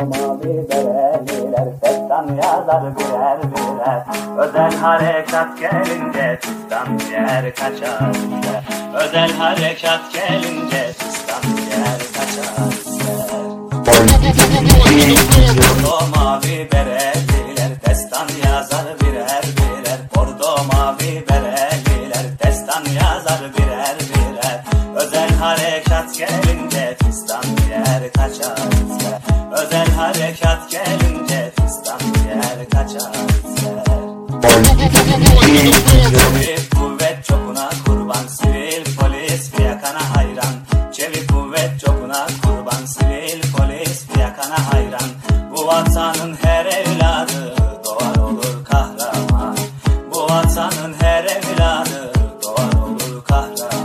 Mavi bereliler Destan yazar birer birer Özel harekat gelince Fistan yer kaçar Özel harekat gelince Fistan yer kaçar Bordo mavi bereliler Özel harekat gelince Fistan yer kaçar Çevik kuvvet çokuna kurban Sivil polis fiyakana hayran. Çevik kuvvet çokuna kurban Sivil polis fiyakana hayran. Bu vatanın her evladı Doğar olur kahraman. Bu vatanın her evladı Doğar olur kahraman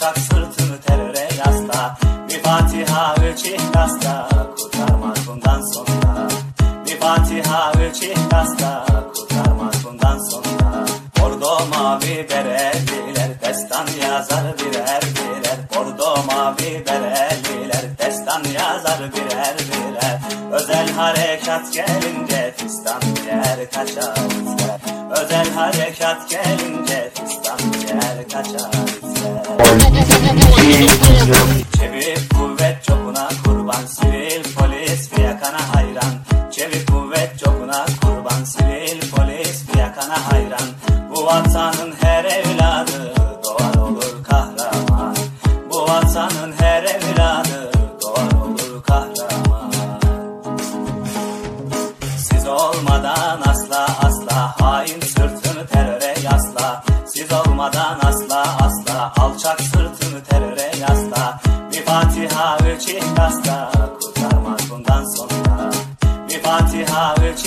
alçak sırtını teröre yasla. Bir Fatiha üç ihlasla kurtarmaz bundan sonra. Bir Fatiha üç ihlasla kurtarmaz bundan sonra. Bordo mavi bereliler destan yazar birer birer. Bordo mavi bereliler destan yazar birer birer. Özel harekat gelince fistan yer kaçar. Özel harekat gelince fistan yer kaçar Çevik kuvvet çokuna kurban Sivil polis fiyakana hayran. Çevik kuvvet çokuna kurban Sivil polis fiyakana hayran. Bu vatanın her evladı Doğar olur kahraman. Bu vatanın her evladı Doğar olur kahraman. Siz olmadan asla Fatiha üç